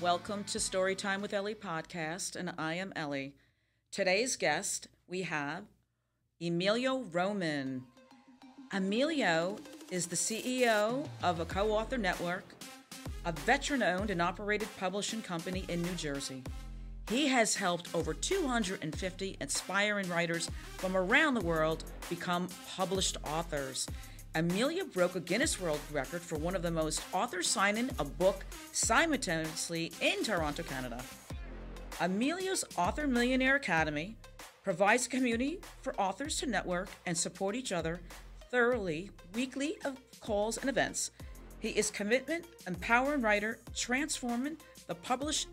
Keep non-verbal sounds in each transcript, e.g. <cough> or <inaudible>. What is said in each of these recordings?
Welcome to Storytime with Ellie podcast, and I am Ellie. Today's guest, we have Emilio Roman. Emilio is the CEO of a co author network, a veteran owned and operated publishing company in New Jersey. He has helped over 250 inspiring writers from around the world become published authors. Emilio broke a Guinness World Record for one of the most authors signing a book simultaneously in Toronto, Canada. Emilio's Author Millionaire Academy provides a community for authors to network and support each other thoroughly weekly of calls and events. He is commitment, empowering writer, transforming the publishing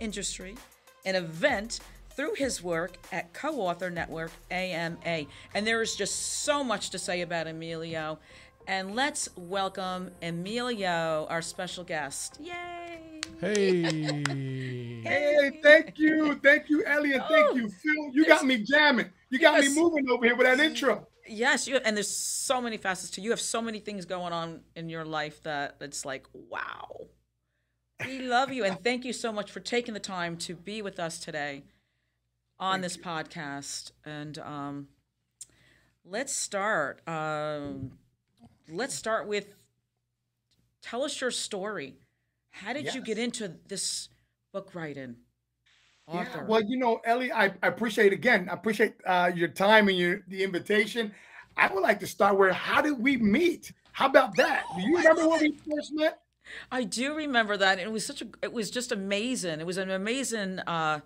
industry, an event through his work at Co author network AMA. And there is just so much to say about Emilio. And let's welcome Emilio, our special guest. Yay! Hey. <laughs> Hey, thank you. Thank you, Elliot. Thank oh. you, Phil. You got me jamming. You got Yes. me moving over here with that intro. Yes, you and there's so many facets to you. You have so many things going on in your life that it's like, wow. We love you and thank you so much for taking the time to be with us today on this podcast. And um, let's start. Um, let's start with tell us your story. How did you get into this book writing? Author. Yeah, well, you know, Ellie, I, I appreciate again. I appreciate uh, your time and your the invitation. I would like to start where how did we meet? How about that? Do you remember when we first met? I do remember that. It was such a. It was just amazing. It was an amazing uh,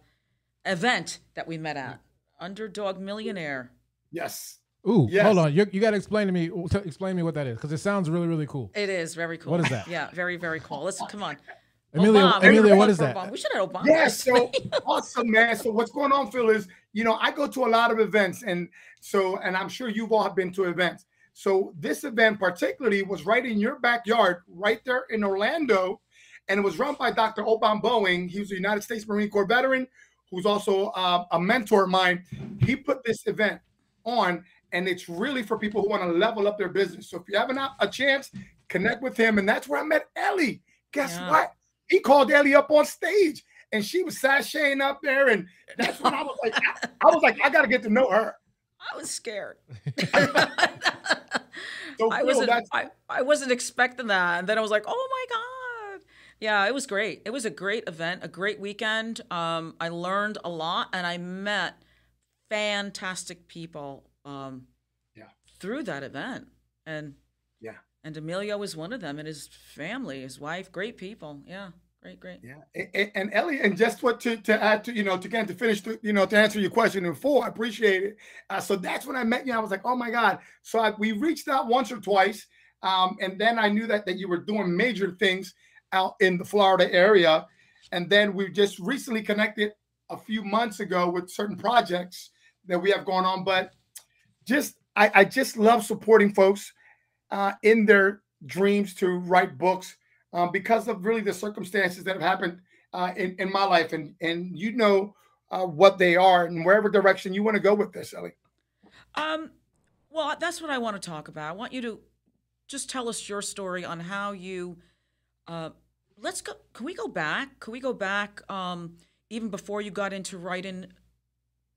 event that we met at. Mm. Underdog Millionaire. Yes. Ooh, Yes. hold on. You, you got to explain to me. t- Explain to me what that is because it sounds really, really cool. It is very cool. What is that? Yeah, very very cool. Let's come on. <laughs> Emilio, Obama. Emilio, what Obama that? Obama. We should have Obama. Yeah, so <laughs> awesome, man. So what's going on, Phil, is you know, I go to a lot of events, and so and I'm sure you've all been to events. So this event particularly was right in your backyard, right there in Orlando, and it was run by Dr. Obom Bowen. He was a United States Marine Corps veteran, who's also uh, a mentor of mine. He put this event on, and it's really for people who want to level up their business. So if you have an, a chance, connect with him, and that's where I met Ellie. Guess Yeah. what? He called Ellie up on stage and she was sashaying up there, and that's when I was like, <laughs> I, I was like, I gotta get to know her. I was scared. <laughs> <laughs> So I wasn't. that's I, I wasn't expecting that, and then I was like, "Oh my god!" Yeah, it was great. It was a great event, a great weekend. Um, I learned a lot, and I met fantastic people. Um, Yeah. Through that event, and Yeah. and Emilio was one of them, and his family, his wife, great people. Yeah, great, great. yeah. A- a- And, Ellie, and just what to, to add to you know to again to finish to, you know to answer your question in full, I appreciate it. Uh, so that's when I met you. I was like, oh my god. So I, we reached out once or twice, um, and then I knew that that you were doing major things out in the Florida area, and then we just recently connected a few months ago with certain projects that we have going on. But just I, I just love supporting folks uh, in their dreams to write books um, because of really the circumstances that have happened uh, in, in my life. And, and you know uh, what they are and wherever direction you want to go with this, Ellie. Um, well, that's what I want to talk about. I want you to just tell us your story on how you. Uh, let's go. Can we go back? Can we go back um, even before you got into writing,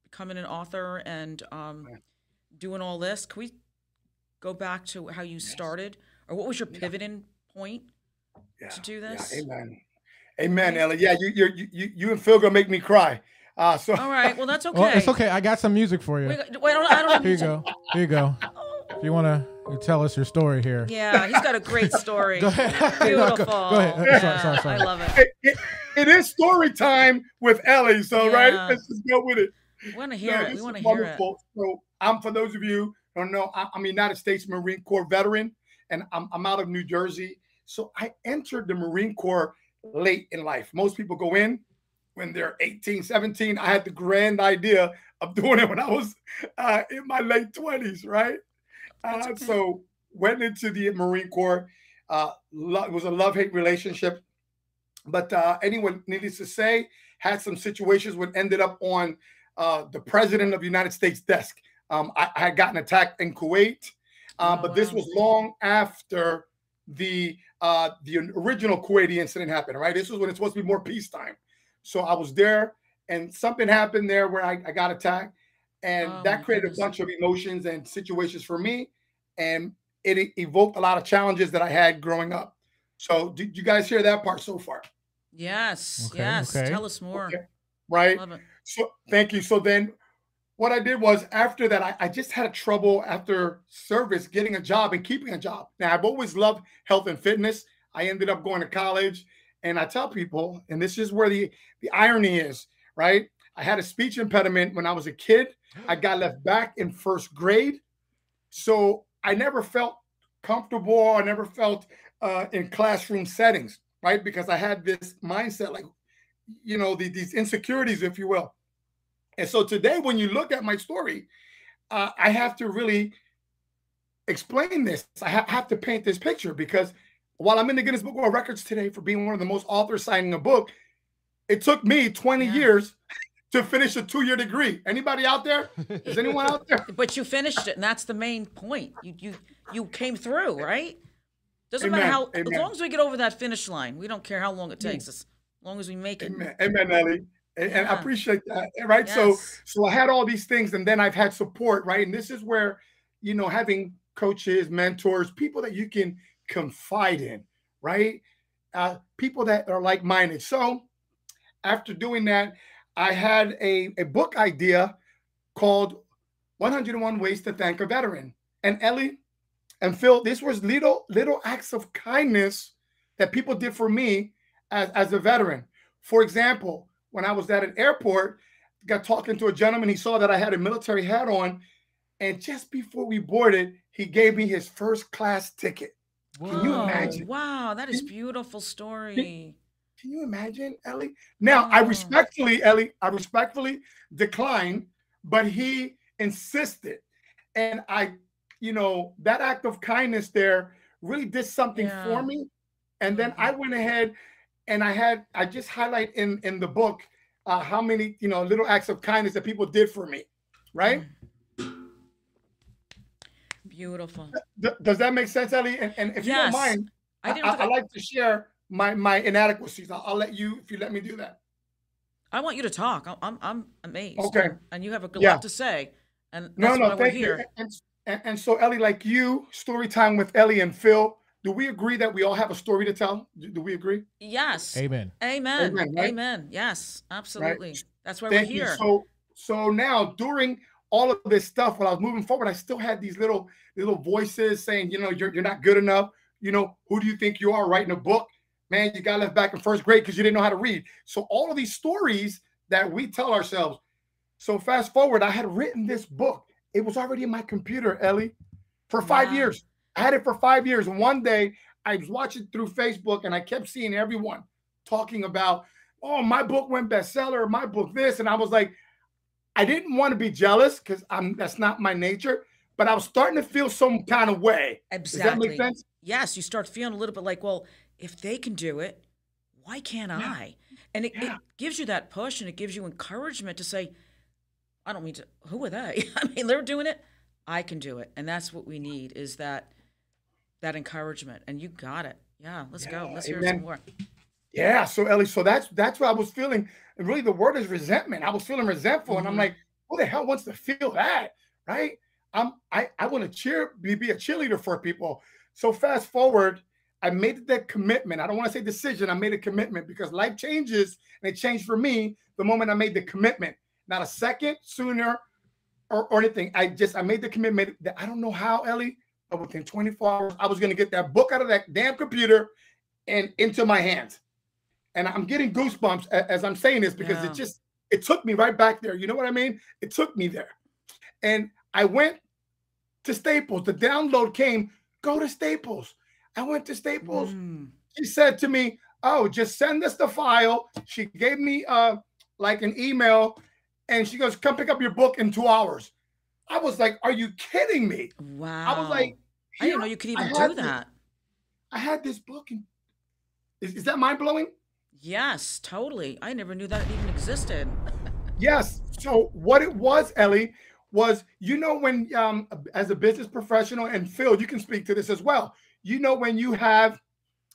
becoming an author, and um, doing all this? Can we go back to how you started, or what was your Yeah. pivoting point? Yeah, To do yeah, this? amen. Amen, Ellie. Yeah, you, you're, you, you, you and Phil gonna make me cry. Uh, so All right. Well, that's okay. Well, it's okay. I got some music for you. Wait, wait, I don't, I don't Here you go. Here you go. <laughs> If you want to tell us your story here. Yeah, he's got a great <laughs> story. Go ahead. Beautiful. <laughs> No, go, go ahead. Yeah, Sorry, sorry, sorry. I love it. it, it, it is story time with Ellie. So Yeah. right, let's just go with it. We want to hear Yeah, it. We want to hear it. wonderful. So I'm for those of you who don't know, I- I'm a United States Marine Corps veteran, and I'm, I'm out of New Jersey. So I entered the Marine Corps late in life. Most people go in when they're 18, 17. I had the grand idea of doing it when I was uh, in my late 20s, right? Okay. So went into the Marine Corps. Uh, it was a love-hate relationship. But uh, anyone, needless to say, had some situations when ended up on uh, the president of the United States desk. Um, I, I had gotten attacked in Kuwait, uh, Oh, but this wow. was long after the uh, the original Kuwaiti incident happened, right? This was when it's supposed to be more peacetime. So I was there and something happened there where I, I got attacked. And Oh, that created a bunch of emotions and situations for me. And it evoked a lot of challenges that I had growing up. So did you guys hear that part so far? Yes. Okay, yes. okay. Tell us more. Okay. Right? Love it. So thank you. So then what I did was after that, I, I just had trouble after service getting a job and keeping a job. Now I've always loved health and fitness. I ended up going to college and I tell people, and this is where the, the irony is, right? I had a speech impediment when I was a kid. I got left back in first grade. So I never felt comfortable. I never felt uh, in classroom settings, right? Because I had this mindset, like, you know, the, these insecurities, if you will. And so today, when you look at my story, uh, I have to really explain this. I ha- have to paint this picture because while I'm in the Guinness Book of Records today for being one of the most authors signing a book, it took me 20 Yeah. years to finish a two-year degree. Anybody out there? Is anyone out there? <laughs> But you finished it, and that's the main point. You you you came through, right? Doesn't matter Amen, how. As long as we get over that finish line, we don't care how long it takes us. As long as we make it. Amen, Amen, Ellie. And, and I appreciate that. Right. So so I had all these things, and then I've had support, right? And this is where, you know, having coaches, mentors, people that you can confide in, right? Uh, people that are like-minded. So after doing that, I had a, a book idea called 101 Ways to Thank a Veteran. And Ellie and Phil, this was little little acts of kindness that people did for me as, as a veteran. For example, when I was at an airport, got talking to a gentleman, he saw that I had a military hat on, and just before we boarded, he gave me his first class ticket. Can you imagine? Wow, that is beautiful story. Can you imagine, Ellie? Now, I respectfully, Ellie, I respectfully declined, but he insisted. And I, you know, that act of kindness there really did something Yeah. for me. And then Mhm. I went ahead and I had, I just highlight in in the book uh, how many, you know, little acts of kindness that people did for me, right? Beautiful. D- does that make sense, Ellie? And, and if you don't mind, I. I I, like to share my my inadequacies. I'll, I'll let you if you let me do that. I want you to talk. I'm I'm, I'm amazed. Okay. And you have a good Yeah. lot to say. And No, that's no, why we're thank you. here. And, and, and so, Ellie, like you, story time with Ellie and Phil. Do we agree that we all have a story to tell? Do, do we agree? Yes. Amen. Amen. Amen, right? Amen. Yes, absolutely. That's why Thank we're you. here. So, so now during all of this stuff, while I was moving forward, I still had these little little voices saying, you know, you're you're not good enough. You know, who do you think you are writing a book? Man, you got left back in first grade because you didn't know how to read. So all of these stories that we tell ourselves. So fast forward, I had written this book. It was already in my computer, Ellie, for five Wow. years. I had it for five years. And one day I was watching through Facebook and I kept seeing everyone talking about, oh, my book went bestseller, my book this. And I was like, I didn't want to be jealous because I'm that's not my nature, but I was starting to feel some kind of way. Exactly. Does that make sense? Yes, you start feeling a little bit like, well, if they can do it, why can't Yeah. I? And it, it gives you that push and it gives you encouragement to say, I don't mean to, who are <laughs> they? I mean, they're doing it. I can do it. And that's what we need is that that encouragement. And you got it. Yeah, let's go. Yeah, Let's hear amen. some more. Yeah. So Ellie, so that's that's what I was feeling. And really the word is resentment. I was feeling resentful. And I'm Mhm. like, who the hell wants to feel that? Right. I'm I, I want to cheer, be, be a cheerleader for people. So fast forward, I made that commitment. I don't want to say decision. I made a commitment because life changes and it changed for me the moment I made the commitment. Not a second sooner or, or anything. I just I made the commitment that I don't know how, Ellie, but within 24 hours, I was gonna get that book out of that damn computer and into my hands. And I'm getting goosebumps as I'm saying this because Yeah. it just it took me right back there. You know what I mean? It took me there. And I went to Staples. The download came, go to Staples. I went to Staples. Mm. She said to me, Oh, just send us the file. She gave me uh like an email and she goes, Come pick up your book in two hours. I was like, Are you kidding me? Wow. I was like, I didn't know you could even do this- that. I had this book and is, is that mind blowing? Yes, totally. I never knew that even existed. <laughs> Yes. So what it was, Ellie, was you know when um as a business professional and Phil, you can speak to this as well. You know when you have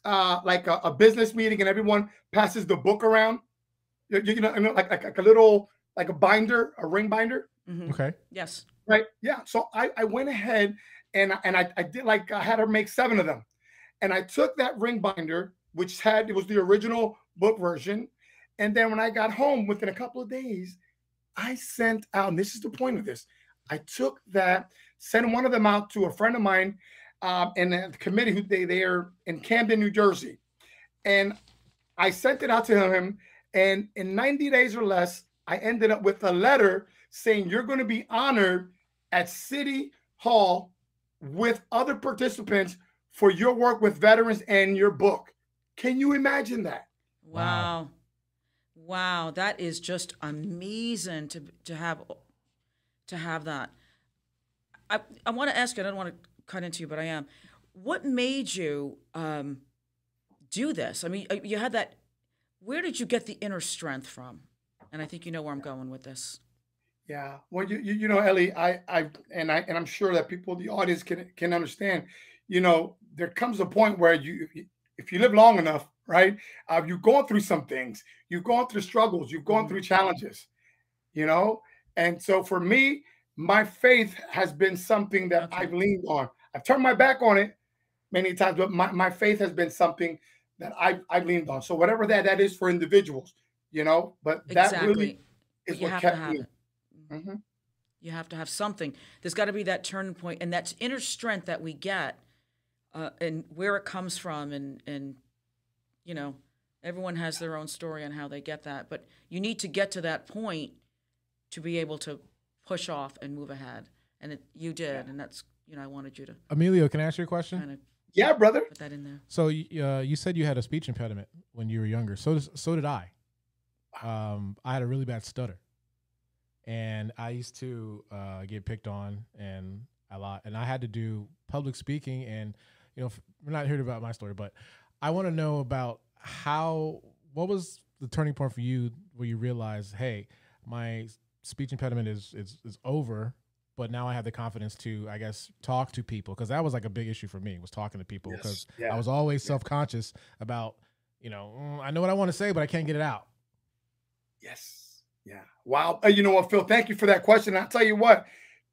uh, like a, a business meeting and everyone passes the book around, you, you know, like, like like a little like a binder, a ring binder. Mhm. Okay. Yes. Right. Yeah. So I, I went ahead and and I, I did like I had her make seven of them. And I took that ring binder, which had it was the original book version. And then when I got home within a couple of days, I sent out, and this is the point of this. I took that, sent one of them out to a friend of mine um, and the committee who they they're in Camden, New Jersey. And I sent it out to him. And in 90 days or less, I ended up with a letter saying you're going to be honored at City Hall with other participants for your work with veterans and your book. Can you imagine that? Wow. Wow, that is just amazing to to have to have that. I I want to ask you. I don't want to cut into you, but I am. What made you um, do this? I mean, uh, you had that. Where did you get the inner strength from? And I think you know where I'm going with this. Yeah. Well, you, you, you know, Ellie, I, I, and I, and I'm sure that people, the audience can, can understand, you know, there comes a point where you, if you live long enough, right, uh, you've gone through some things, you've gone through struggles, you've gone through challenges, you know? And so for me, my faith has been something that Okay. I've leaned on. I've turned my back on it many times, but my, my faith has been something that I've, I've leaned on. So whatever that, that is for individuals, you know, but that exactly. really is you what have to kept have me. it. Mhm. You have to have something. There's got to be that turning point, and that inner strength that we get, uh, and where it comes from, and and you know, everyone has their own story on how they get that, but you need to get to that point to be able to push off and move ahead, and it, you did, and that's you know, I wanted you to Emilio, can I ask you a question? kind of Yeah, brother. put that in there. So uh, you said you had a speech impediment when you were younger. So does, so did I. Um, I had a really bad stutter, and I used to uh, get picked on and a lot. And I had to do public speaking. And you know, f- we're not here about my story, but I want to know about how. What was the turning point for you where you realized, hey, my speech impediment is is is over. But now I have the confidence to, I guess, talk to people because that was like a big issue for me was talking to people Yes. because Yeah. I was always self conscious about, you know, "Mm, I know what I want to say, but I can't get it out. Yes. Yeah. Wow. You know what, Phil? Thank you for that question. I'll tell you what,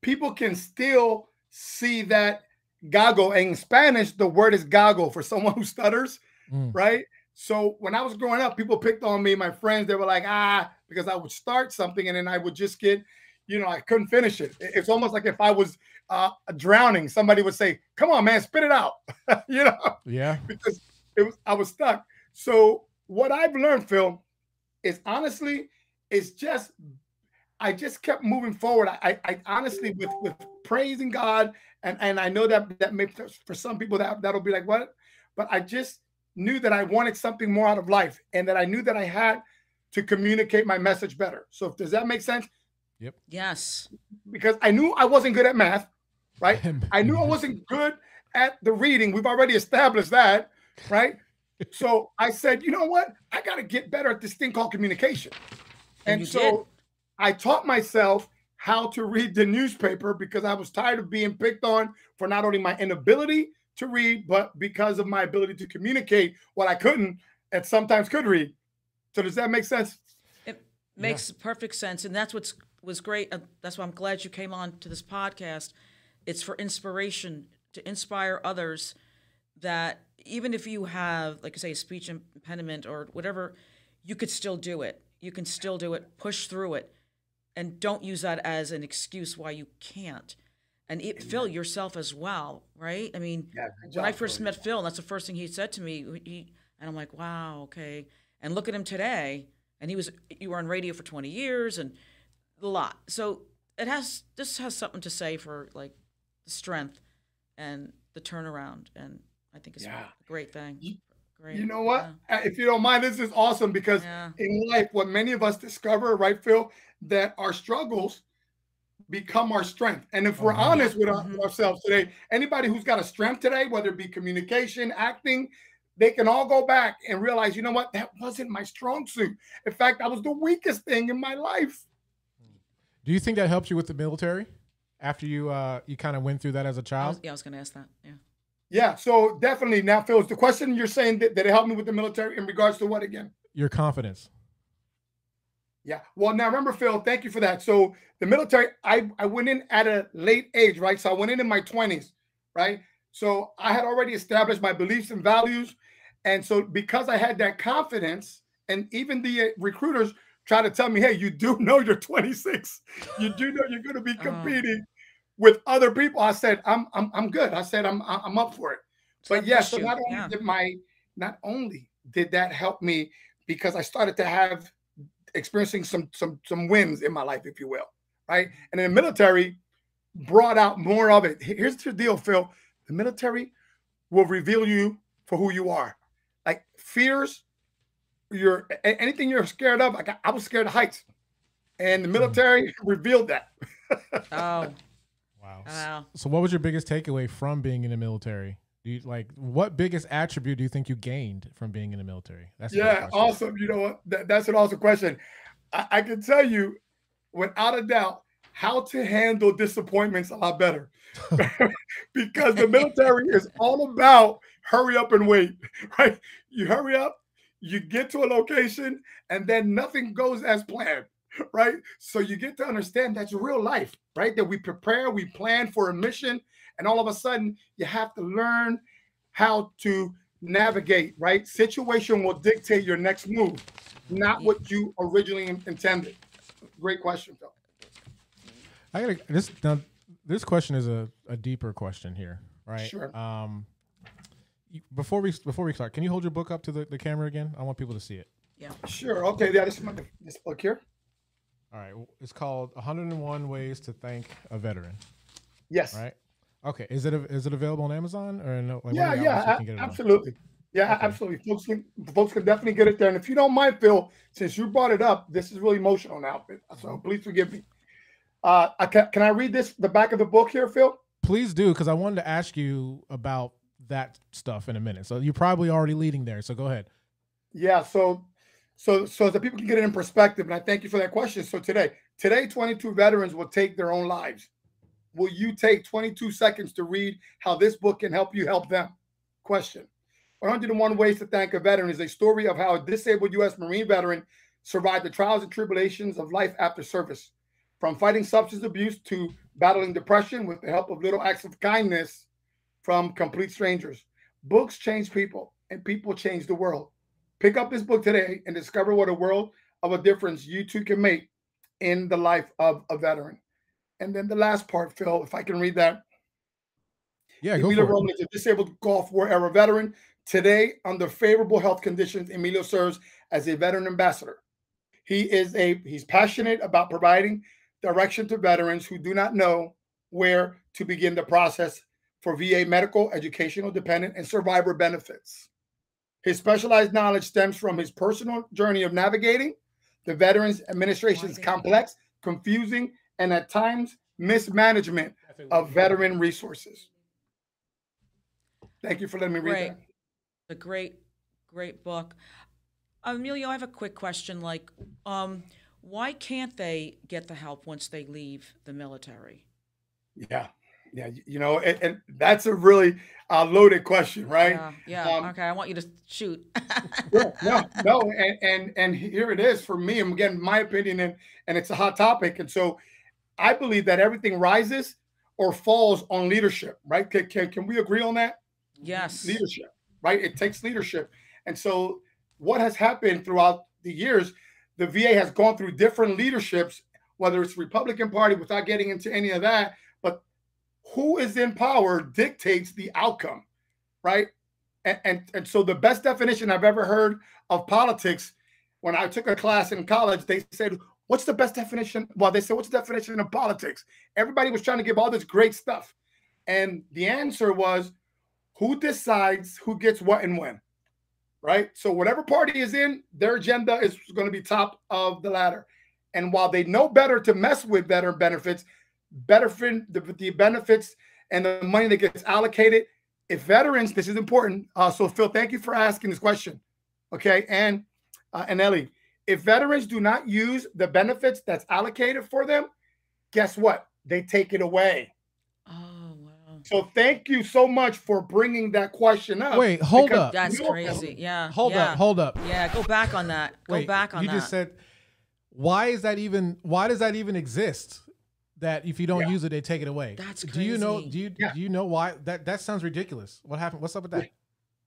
people can still see that gago. In Spanish, the word is gago for <laughs> someone who stutters, Mm. right? So when I was growing up, people picked on me. My friends, they were like, ah, because I would start something and then I would just get, you know, I couldn't finish it. It- It's almost like if I was uh, drowning, somebody would say, come on, man, spit it out, <laughs> you know? Yeah. because it was I was stuck. So what I've learned, Phil, is honestly, it's just I just kept moving forward. I, I honestly with with praising God, and and I know that that may for some people that that'll be like what, but I just knew that I wanted something more out of life, and that I knew that I had to communicate my message better. So if, does that make sense? Yes. Because I knew I wasn't good at math, right? <laughs> I knew I wasn't good at the reading. We've already established that, right? <laughs> so I said, you know what? I got to get better at this thing called communication. And And, so did. I taught myself how to read the newspaper because I was tired of being picked on for not only my inability to read, but because of my ability to communicate what I couldn't and sometimes could read. So does that make sense? It makes perfect sense, and that's what's was great. Uh, that's why I'm glad you came on to this podcast. It's for inspiration to inspire others that even if you have, like I say, a speech impediment or whatever, you could still do it. You can still do it. Push through it, and don't use that as an excuse why you can't. And it, Phil, yourself as well, right? I mean, Yeah, when I first met Phil, and that's the first thing he said to me. He, and I'm like, wow, okay. And look at him today. And he was, you were on radio for 20 years and a lot. So it has, this has something to say for like the strength and the turnaround. And I think it's Yeah. a great thing. You- Great. You know what? Yeah. If you don't mind, this is awesome because Yeah. in life, what many of us discover, right, Phil, that our struggles become our strength. And if we're Mhm. honest with, our- Mhm. ourselves today, anybody who's got a strength today, whether it be communication, acting, they can all go back and realize, you know what, that wasn't my strong suit. In fact, that was the weakest thing in my life. Do you think that helped you with the military after you uh, you kind of went through that as a child? was, yeah, I was going to ask that. Yeah. Yeah, so definitely. Now, Phil, the question you're saying that, that it helped me with the military in regards to what again? Your confidence. Yeah. Well, now remember, Phil, thank you for that. So the military, I, I went in at a late age, right? So I went in in my 20s, right? So I had already established my beliefs and values. And so because I had that confidence, and even the uh, recruiters try to tell me, hey, you do <laughs> know you're 26. You do know you're going to be uh-huh. competing uh, with other people. I said, I'm I'm I'm good. I said I'm I'm up for it. But yes, yeah, so not only yeah. did my not only did that help me because I started to have experiencing some some some wins in my life, if you will, right? And in the military, brought out more of it. Here's the deal, Phil. The military will reveal you for who you are. Like fears, you're anything you're scared of. Like I was scared of heights, and the hmm. military revealed that. <laughs> oh, wow. Wow. So, what was your biggest takeaway from being in the military? Do you like what biggest attribute do you think you gained from being in the military? That's yeah, awesome. You know what? That, that's an awesome question. I, I can tell you, without a doubt, how to handle disappointments a lot better. <laughs> <laughs> because the military is all about hurry up and wait, right? You hurry up, you get to a location, and then nothing goes as planned, right? So you get to understand that's real life, right? That we prepare, we plan for a mission, and all of a sudden you have to learn how to navigate right? Situation will dictate your next move not what you originally intended. Great question phil. I gotta this now this question is a, a deeper question here right? Sure. Um before we before we start can you hold your book up to the, the camera again i want people to see it yeah sure okay yeah this, this book here all right it's called 101 ways to thank a veteran yes right Okay, is it is it available on Amazon or no? Like, yeah, yeah, absolutely. Yeah, okay. absolutely. Folks can folks can definitely get it there. And if you don't mind, Phil, since you brought it up, this is really emotional now. So please forgive me. Uh, I can, can I read this the back of the book here, Phil? Please do, because I wanted to ask you about that stuff in a minute. So you're probably already leading there. So go ahead. Yeah. So so so that people can get it in perspective. And I thank you for that question. So today, today, 22 veterans will take their own lives will you take 22 seconds to read how this book can help you help them? Question 101 Ways to Thank a Veteran is a story of how a disabled U.S. Marine veteran survived the trials and tribulations of life after service. From fighting substance abuse to battling depression with the help of little acts of kindness from complete strangers. Books change people, and people change the world. Pick up this book today and discover what a world of a difference you too can make in the life of a veteran. And then the last part, Phil, if I can read that. Yeah, Emilio go Roman is a disabled Gulf War era veteran. Today, under favorable health conditions, Emilio serves as a veteran ambassador. He is a he's passionate about providing direction to veterans who do not know where to begin the process for VA medical, educational, dependent, and survivor benefits. His specialized knowledge stems from his personal journey of navigating the Veterans Administration's complex, confusing, and at times mismanagement of veteran resources. Thank you for letting me read great. that. A great, great book. Emilio, I have a quick question. Like, um, why can't they get the help once they leave the military? Yeah, yeah, you know, and, and that's a really uh, loaded question, right? Yeah, yeah. Um, okay, I want you to shoot. <laughs> yeah, no, no, and and and here it is for me. And again, my opinion, and and it's a hot topic, and so I believe that everything rises or falls on leadership, right? Can, can, can we agree on that? Yes. Leadership, right? It takes leadership. And so, what has happened throughout the years, the VA has gone through different leaderships, whether it's Republican Party, without getting into any of that, but who is in power dictates the outcome, right? And, and, and so, the best definition I've ever heard of politics when I took a class in college, they said, What's the best definition? Well, they said, What's the definition of politics? Everybody was trying to give all this great stuff. And the answer was who decides who gets what and when, right? So, whatever party is in, their agenda is going to be top of the ladder. And while they know better to mess with better benefits, better for the, the benefits and the money that gets allocated, if veterans, this is important. Uh, so, Phil, thank you for asking this question. Okay. And, uh, and Ellie, if veterans do not use the benefits that's allocated for them, guess what? They take it away. Oh, wow. So thank you so much for bringing that question up. Wait, hold up. That's crazy. Yeah. Hold yeah. up, hold up. Yeah, go back on that. Go Wait, back on that you that. just said why is that even why does that even exist that if you don't Yeah. use it they take it away That's do you know do you Yeah. do you know why that that sounds ridiculous what happened what's up with that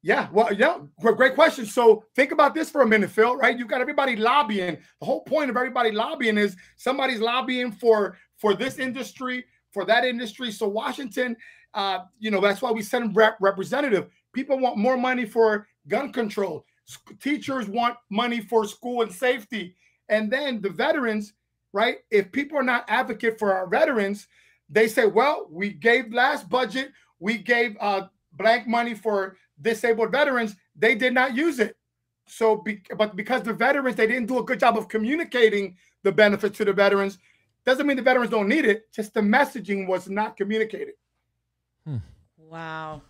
Yeah, well, yeah, great, great question. So think about this for a minute, Phil. Right? You've got everybody lobbying. The whole point of everybody lobbying is somebody's lobbying for for this industry, for that industry. So Washington, uh, you know, that's why we send rep- representative. People want more money for gun control. S- Teachers want money for school and safety, and then the veterans, right? If people are not advocate for our veterans, they say, well, we gave last budget, we gave uh, blank money for disabled veterans, they did not use it. So, be, but because the veterans, they didn't do a good job of communicating the benefits to the veterans, doesn't mean the veterans don't need it. Just the messaging was not communicated. Wow,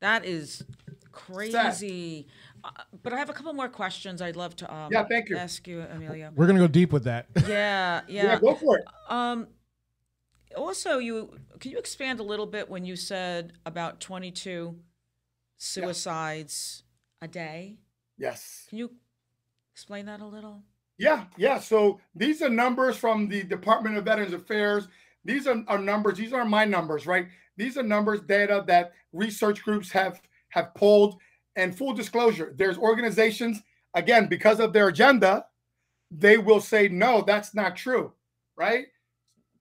that is crazy. Uh, but I have a couple more questions I'd love to um, Yeah, thank you. ask you, Emilio. we're gonna go deep with that <laughs> Yeah, Yeah, yeah. go for it. Um, also, you can you expand a little bit when you said about 22 suicides a day? Yes. Can you explain that a little? Yeah, yeah. So these are numbers from the Department of Veterans Affairs. These are, are numbers. These are my numbers, right? These are numbers, data that research groups have have pulled. And full disclosure, there's organizations again because of their agenda, they will say no, that's not true, right?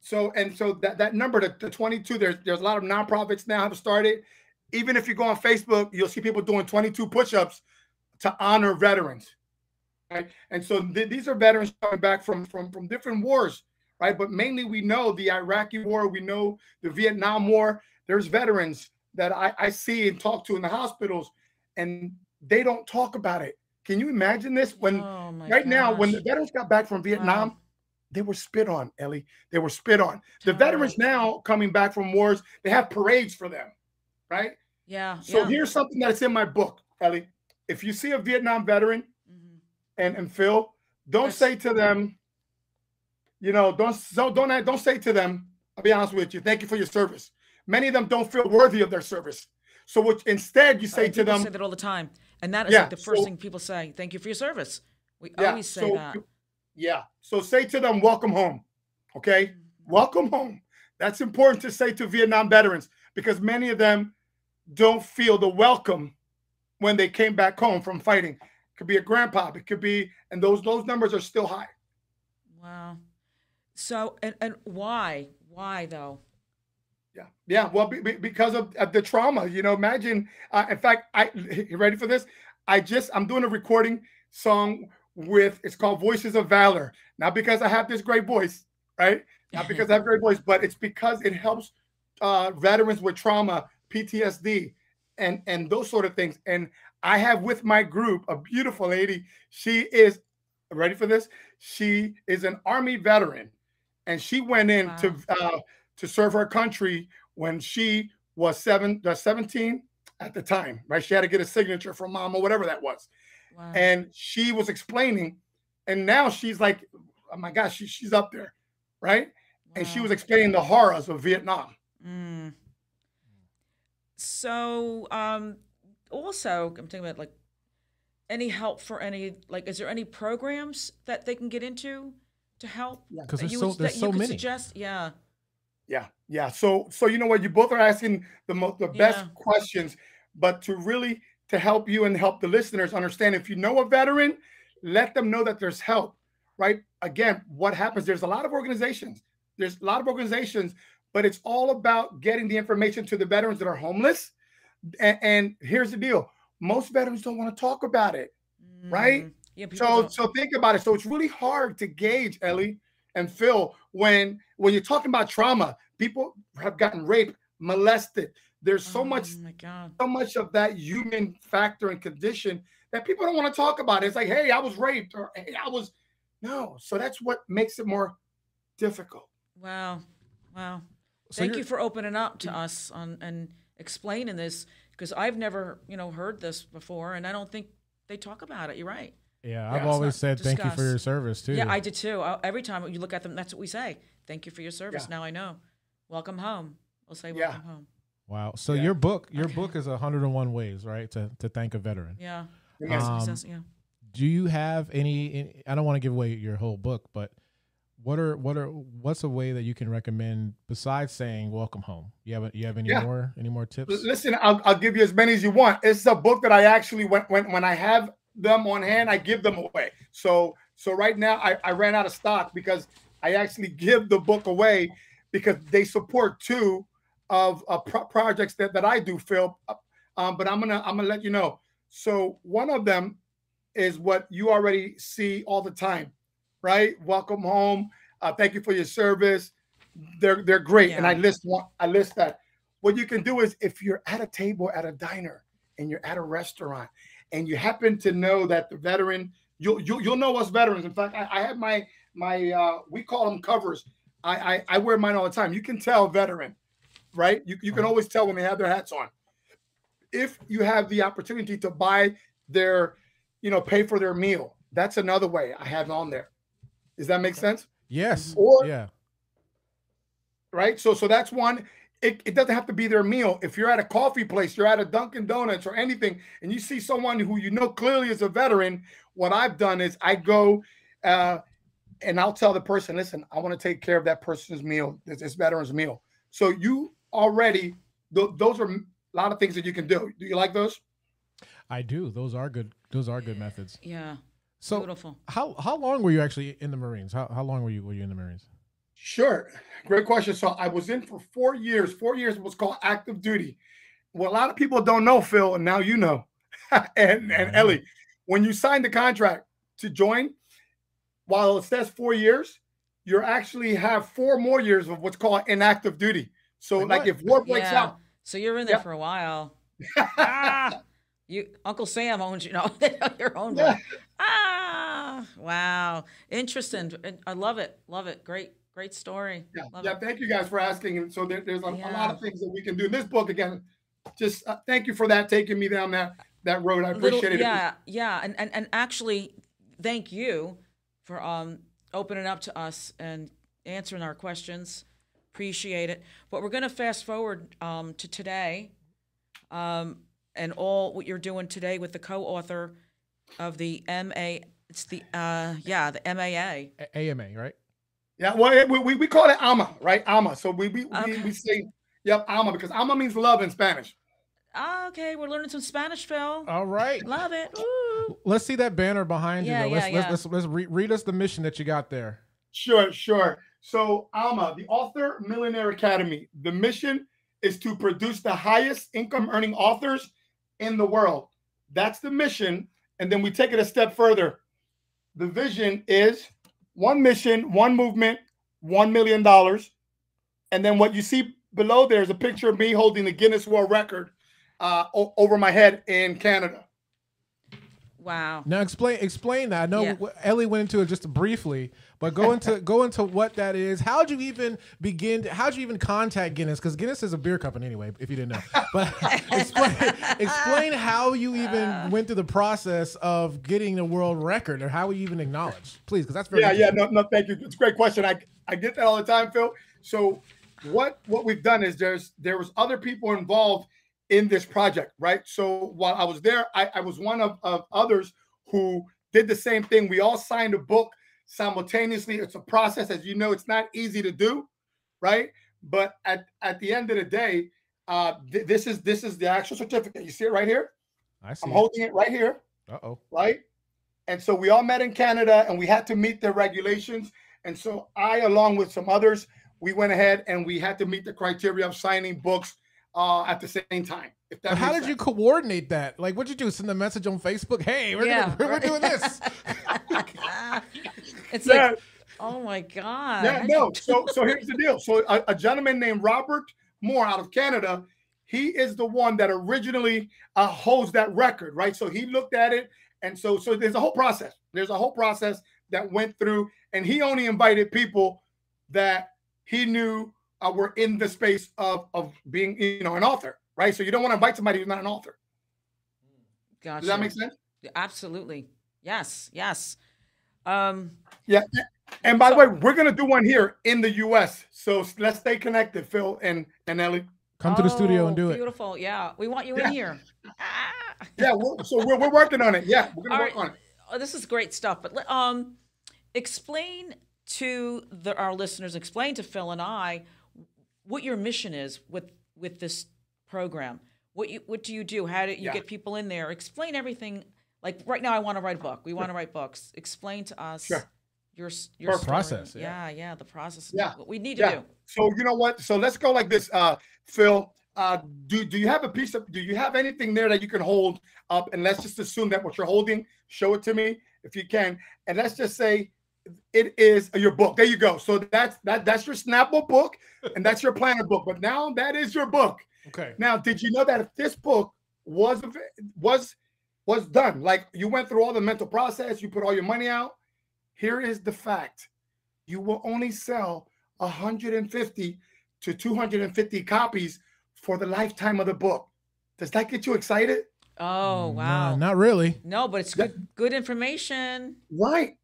So and so that that number, the, the 22, there's there's a lot of nonprofits now have started. Even if you go on Facebook, you'll see people doing 22 push-ups to honor veterans right? And so th- these are veterans coming back from from from different wars, right? But mainly we know the Iraqi war, we know the Vietnam War. There's veterans that I, I see and talk to in the hospitals, and they don't talk about it. Can you imagine this? When oh right now, when the veterans got back from Vietnam, Wow. they were spit on, Ellie. They were spit on. The veterans now coming back from wars, they have parades for them, right? yeah, So yeah. here's something that's in my book, Ellie. If you see a Vietnam veteran Mhm. and and Phil, don't say to them, you know, don't so don't don't say to them. I'll be honest with you. Thank you for your service. Many of them don't feel worthy of their service. So what, instead, you say Uh, to them, say that all the time, and that is Yeah, like the first so- thing people say. Thank you for your service. We yeah. always say so that. yeah. So say to them, welcome home. Okay, Mhm. welcome home. That's important to say to Vietnam veterans because many of them don't feel the welcome when they came back home from fighting. It could be a grandpa. It could be, and those those numbers are still high. Wow. So and and why? Why though? Yeah, yeah. Well, be, be- because of, of the trauma, you know. Imagine. Uh, in fact, I you ready for this? I just I'm doing a recording song with it's called Voices of Valor. Not because I have this great voice, right? Not because I have great voice, but it's because it helps uh, veterans with trauma, PTSD, and and those sort of things. And I have with my group a beautiful lady. She is ready for this. She is an army veteran, and she went in to uh, to serve her country when she was seven, uh, 17 at the time, right? She had to get a signature from mom or whatever that was. Wow. And she was explaining, and now she's like, oh my gosh, she, she's up there, right? And she was explaining the horrors of Vietnam. Mm. So, um, also, I'm thinking about like any help for any like, is there any programs that they can get into to help? Yeah. 'Cause that there's you so- there's that so you could many. Suggest, yeah, Yeah, yeah. So, so you know what? You both are asking the most, the best Yeah. questions, but to really to help you and help the listeners understand, if you know a veteran, let them know that there's help. Right? Again, what happens? There's a lot of organizations. There's a lot of organizations, but it's all about getting the information to the veterans that are homeless. And, and here's the deal: most veterans don't want to talk about it. Right? Mm. Yeah. So don't- so think about it. So it's really hard to gauge Ellie and Phil when when you're talking about trauma. People have gotten raped, molested. There's so oh much Oh my God. so much of that human factor and condition that people don't want to talk about. It's like, hey, I was raped, or hey, I was no. So that's what makes it more difficult. Wow. Wow. So Thank you're- for opening up to us on and explaining this because I've never, you know, heard this before, and I don't think they talk about it. You're right. yeah Yeah, i've it's always not said thank you for your service too Yeah, I did too. I, every time you look at them, that's what we say. Thank you for your service. Yeah. Now I know. Welcome home. We'll say Yeah. welcome home. Wow. So Yeah. your book, your Okay. book is 101 ways, right, to to thank a veteran. Yeah. Yes. Um, Success, yeah. Do you have any, any I don't want to give away your whole book, but what are what are what's a way that you can recommend besides saying welcome home? You have you have any Yeah. more any more tips? Listen, I'll, I'll give you as many as you want. It's a book that I actually when when when I have them on hand, I give them away. So so right now I, I ran out of stock because I actually give the book away because they support two of uh, pro- projects that, that I do, Phil. Um, but I'm gonna I'm gonna let you know. So one of them is what you already see all the time, right? Welcome home. Uh, thank you for your service. They're they're great, and I list one. I list that. What you can do is if you're at a table at a diner and you're at a restaurant and you happen to know that the veteran, you'll you'll, you'll know us veterans. In fact, I, I have my my uh, we call them covers. I, I I wear mine all the time. You can tell veteran, right? You you can Uh-huh. always tell when they have their hats on. If you have the opportunity to buy their, you know, pay for their meal, that's another way I have on there. Does that make sense? yes. Or- yeah. right? So so that's one. It, it doesn't have to be their meal. If you're at a coffee place, you're at a Dunkin' Donuts or anything, and you see someone who you know clearly is a veteran, what I've done is I go uh, and I'll tell the person, listen, I want to take care of that person's meal, this, this veteran's meal. So you already, th- those are a lot of things that you can do. Do you like those? I do. Those are good. Those are good methods. Yeah. So Beautiful. how how long were you actually in the Marines? How how long were you were you in the Marines? Sure. Great question. So I was in for four years. Four years was called active duty. What a lot of people don't know, Phil, and now you know, <laughs> and, and. Ellie, when you signed the contract to join, while it says four years, you actually have four more years of what's called inactive duty. So, Like like, what? if war breaks Yeah. out, So you're in there Yep. for a while. <laughs> ah, you Uncle Sam owns you know <laughs> your own Yeah. Ah, wow, interesting. I love it. Love it. Great, great story. yeah, Love yeah. it. Thank you guys for asking. And so there, there's a, a lot of things that we can do in this book. Again, just uh, thank you for that, taking me down that that road. I Little- appreciate it. yeah, yeah, and, and and actually, thank you for um opening up to us and answering our questions. Appreciate it. But we're going to fast forward um, to today, um, and all what you're doing today with the co-author of the MA. It's the uh, yeah, the MAA. A- AMA, right? Yeah, well, we, we, we call it ama, right? Ama. So we we, Okay. we, we say, yep, ama, because ama means love in Spanish. Ah, okay, we're learning some Spanish, Phil. All right. Love it. Ooh. Let's see that banner behind Yeah, you. Though. Let's, yeah, let's yeah. let's let's re- read us the mission that you got there. Sure, sure. So AMA, the Author Millionaire Academy, the mission is to produce the highest income earning authors in the world. That's the mission. And then we take it a step further. The vision is one mission, one movement, $1 million. And then what you see below there is a picture of me holding the Guinness World Record uh, o- over my head in Canada. Wow. Now explain explain that. I know Yeah. Ellie went into it just briefly, but go into <laughs> go into what that is. How'd you even begin? How'd you even contact Guinness? Because Guinness is a beer company anyway. If you didn't know, but <laughs> explain explain how you even <laughs> went through the process of getting the world record, or how you even acknowledged, please, because that's very yeah, yeah, no, no, thank you. It's a great question. I I get that all the time, Phil. So what what we've done is there's there was other people involved in this project, right? So while I was there, I, I was one of, of others who did the same thing. We all signed a book simultaneously. It's a process, as you know, it's not easy to do, right? But at, at the end of the day, uh, th- this is this is the actual certificate. You see it right here. I see. I'm holding it right here Uh oh. right? And so we all met in Canada and we had to meet their regulations. And so I, along with some others, we went ahead and we had to meet the criteria of signing books uh, at the same time. If that how makes did you coordinate that? Like, what'd you do? Send a message on Facebook? Hey, we're Yeah, gonna, <laughs> we're right. doing this. it's Yeah, like, oh my god. yeah, no. So so here's the deal. So a, a gentleman named Robert Moore out of Canada, he is the one that originally uh, holds that record, right? So he looked at it, and so so there's a whole process. There's a whole process that went through, and he only invited people that he knew uh, were in the space of of being, you know, an author, right? So you don't want to invite somebody who's not an author. Gotcha. Does that make sense? Absolutely. Yes. Yes. Um. Yeah. And by the way, we're gonna do one here in the U.S. So let's stay connected, Phil and and Ellie. Come to the studio and Oh, do it. Beautiful. Yeah. We want you Yeah. in here. Ah. Yeah, we're, so we're, we're working on it. Yeah, we're gonna All work right. on it. Oh, this is great stuff. But let- um, explain to the, our listeners, explain to Phil and I what your mission is with with this program. What you what do you do? How do you Yeah. get people in there? Explain everything. Like right now, I want to write a book. We want to write books. Explain to us Sure. your your story. Process, Yeah. yeah. yeah, the process. Yeah. what we need to Yeah. do. So you know what? So let's go like this, uh, Phil. Uh, do do you have a piece of? Do you have anything there that you can hold up? And let's just assume that what you're holding, show it to me if you can. And let's just say it is your book. There you go. So that's that that's your Snapple book, and that's your planner book. But now that is your book. Okay. Now, did you know that if this book was was was done, like you went through all the mental process, you put all your money out, here is the fact: you will only sell 150 to 250 copies for the lifetime of the book. Does that get you excited? Oh Nah, wow. not really. no, but it's good good information. Right.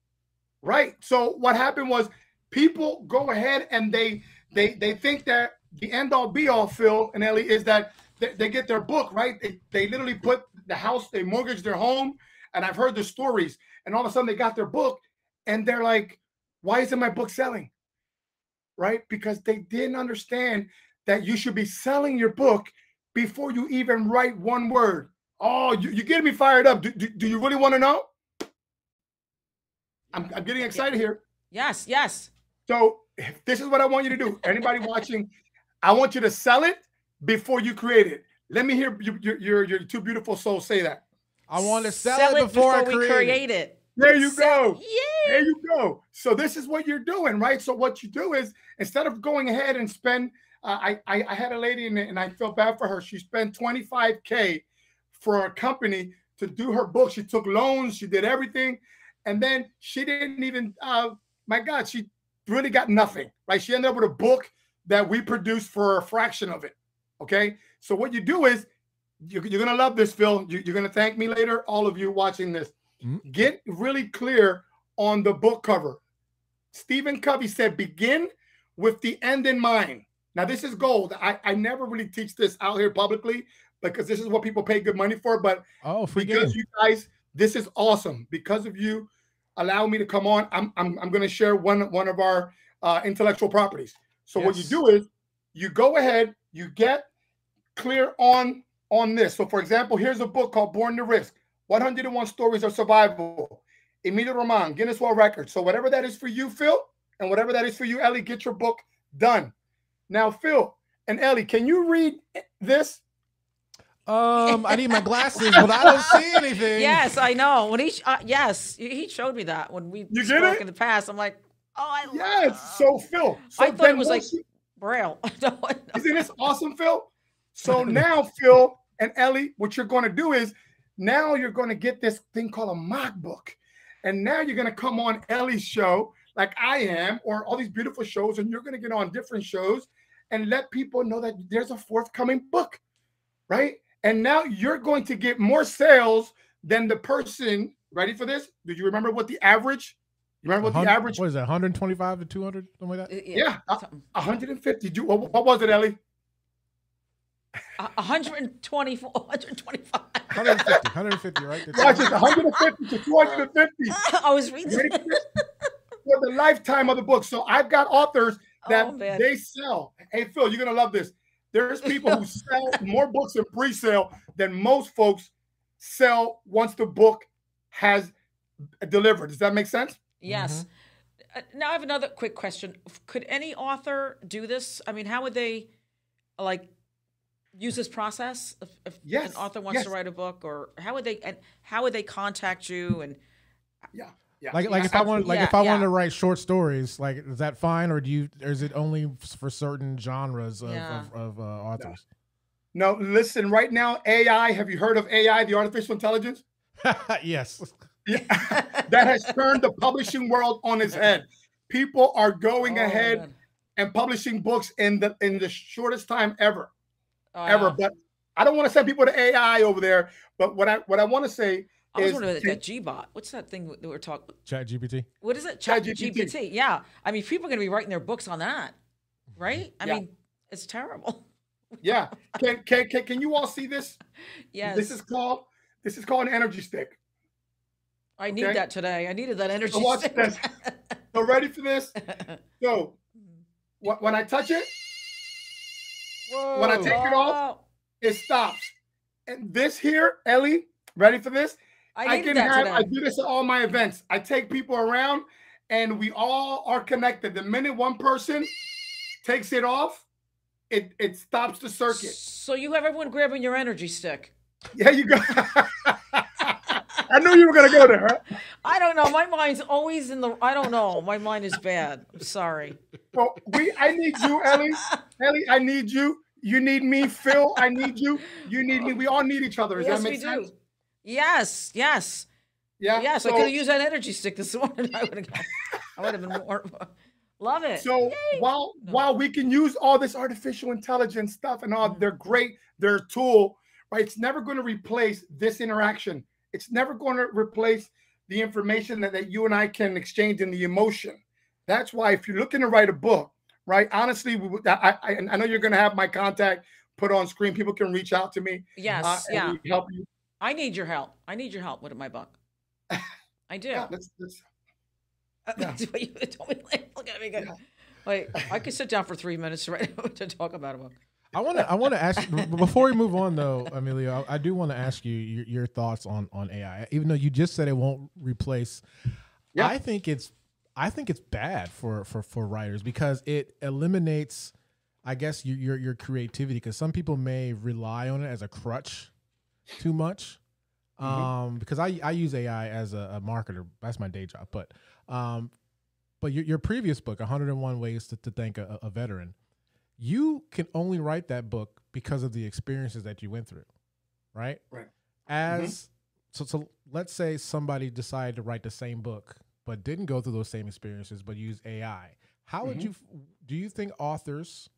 Right. So what happened was people go ahead and they they they think that the end all be all, Phil and Ellie, is that they, they get their book, right? They, they literally put the house, they mortgage their home. And I've heard the stories. And all of a sudden they got their book and they're like, why isn't my book selling? Right? Because they didn't understand that you should be selling your book before you even write one word. Oh, you, you're getting me fired up. Do, do, do you really want to know? I'm, I'm getting excited here. Yes, yes. So this is what I want you to do. Anybody watching, I want you to sell it before you create it. Let me hear your your, your, your two beautiful souls say that. I want to sell, it before, I we create, create it. it. There you Sell- go. Yeah. There you go. So this is what you're doing, right? So what you do is instead of going ahead and spend, uh, I, I I had a lady in it and I felt bad for her. She spent 25k for a company to do her book. She took loans. She did everything, and then she didn't even. Uh, my God, she really got nothing. Right? She ended up with a book that we produced for a fraction of it. Okay. So what you do is you're, you're gonna love this, Phil. You, you're gonna thank me later. All of you watching this, Mhm. get really clear on the book cover. Stephen Covey said, begin with the end in mind. Now, this is gold. I, I never really teach this out here publicly because this is what people pay good money for. But Oh, because game. you guys, this is awesome. Because of you, allow me to come on. I'm I'm, I'm going to share one one of our uh, intellectual properties. So what you do is you go ahead, you get clear on on this. So for example, here's a book called Born to Risk: 101 Stories of Survival. Emilio Roman, Guinness World Records. So whatever that is for you, Phil, and whatever that is for you, Ellie, get your book done. Now, Phil and Ellie, can you read this? Um, I need my glasses, but I don't see anything. Yes, I know. When he, uh, yes, he he showed me that when we You spoke it? in the past. I'm like, oh, I love Yes. So Phil, so I thought it was like once you- Braille. <laughs> No, I- Isn't this awesome, Phil? So now, Phil and Ellie, what you're going to do is now you're going to get this thing called a mock book. And now you're going to come on Ellie's show, like I am, or all these beautiful shows, and you're going to get on different shows and let people know that there's a forthcoming book, right? And now you're going to get more sales than the person. Ready for this? Do you remember what the average? You remember what the average? What is that? 125 to 200, something like that. Yeah, uh, something. 150. Do- What, what was it, Ellie? 124, 125. 150, 150, right? That's- <laughs> Watch this, 150 to 250 <laughs> I was reading. <laughs> For the lifetime of the book. So I've got authors that Oh, they sell. Hey Phil, you're gonna love this. There's <laughs> people who sell more books in pre-sale than most folks sell once the book has delivered. Does that make sense? Yes. Mm-hmm. Uh, now I have another quick question. Could any author do this? I mean, how would they like use this process if, if Yes, an author wants to write a book or how would they and how would they contact you and Yeah. Yeah. Like, like Yeah, if I want, like Yeah, if I yeah. wanted to write short stories, like is that fine, or do you, or is it only for certain genres of Yeah. of, of uh, authors? No, listen, right now, AI, have you heard of AI, the artificial intelligence? <laughs> yes. Yeah. <laughs> that has turned the publishing world on its head. People are going Oh, ahead man. and publishing books in the in the shortest time ever. Oh, ever. yeah. But I don't want to send people to AI over there. But what I what I want to say I was wondering can- that Gbot. What's that thing that we're talking? Chat GPT. What is it? Chat ChatGPT. GPT. Yeah. I mean, people are going to be writing their books on that, right? I Yeah. mean, it's terrible. <laughs> Yeah. Can, can can can you all see this? Yes. This is called this is called an energy stick. I need okay. that today. I needed that energy. So watch stick. this. <laughs> So ready for this? <laughs> So wh- when I touch it, Whoa. When I take it off, it stops. And this here, Ellie, ready for this? I I can have today. I do this at all my events. I take people around and we all are connected. The minute one person takes it off, it it stops the circuit. So you have everyone grabbing your energy stick. Yeah, you go. <laughs> I knew you were gonna go there. Huh? I don't know. My mind's always in the. I don't know. My mind is bad. I'm sorry. Well, we I need you, Ellie. Ellie, I need you. You need me, Phil. I need you. You need me. We all need each other. Does yes, that we sense? do. Yes, yes, Yeah. yes. I could have used that energy stick this <laughs> morning. I would have. I would have been more. Love it. So while while we can use all this artificial intelligence stuff and all, Mhm. they're great. They're a tool, right? It's never going to replace this interaction. It's never going to replace the information that, that you and I can exchange in the emotion. That's why if you're looking to write a book, right? Honestly, I, I I know you're going to have my contact put on screen. People can reach out to me. yes, uh, yeah. help you. I need your help. I need your help with my book. I do. <laughs> Yeah, let's, let's, Uh, yeah. you told me, like, Look at me. Go. Yeah. Wait, I could sit down for three minutes to, write, to talk about a book. I want to. I want to ask before we move on, though, Emilio. I, I do want to ask you your, your thoughts on on AI. Even though you just said it won't replace, Yeah. I think it's. I think it's bad for for for writers because it eliminates, I guess, your your, your creativity. Because some people may rely on it as a crutch too much. Mhm. Um, because I I use AI as a, a marketer. That's my day job. But um, but your your previous book, 101 Ways to, to Thank a, a Veteran you can only write that book because of the experiences that you went through, right? Right. As so, so let's say somebody decided to write the same book but didn't go through those same experiences but use AI. How would Mhm. you do you think authors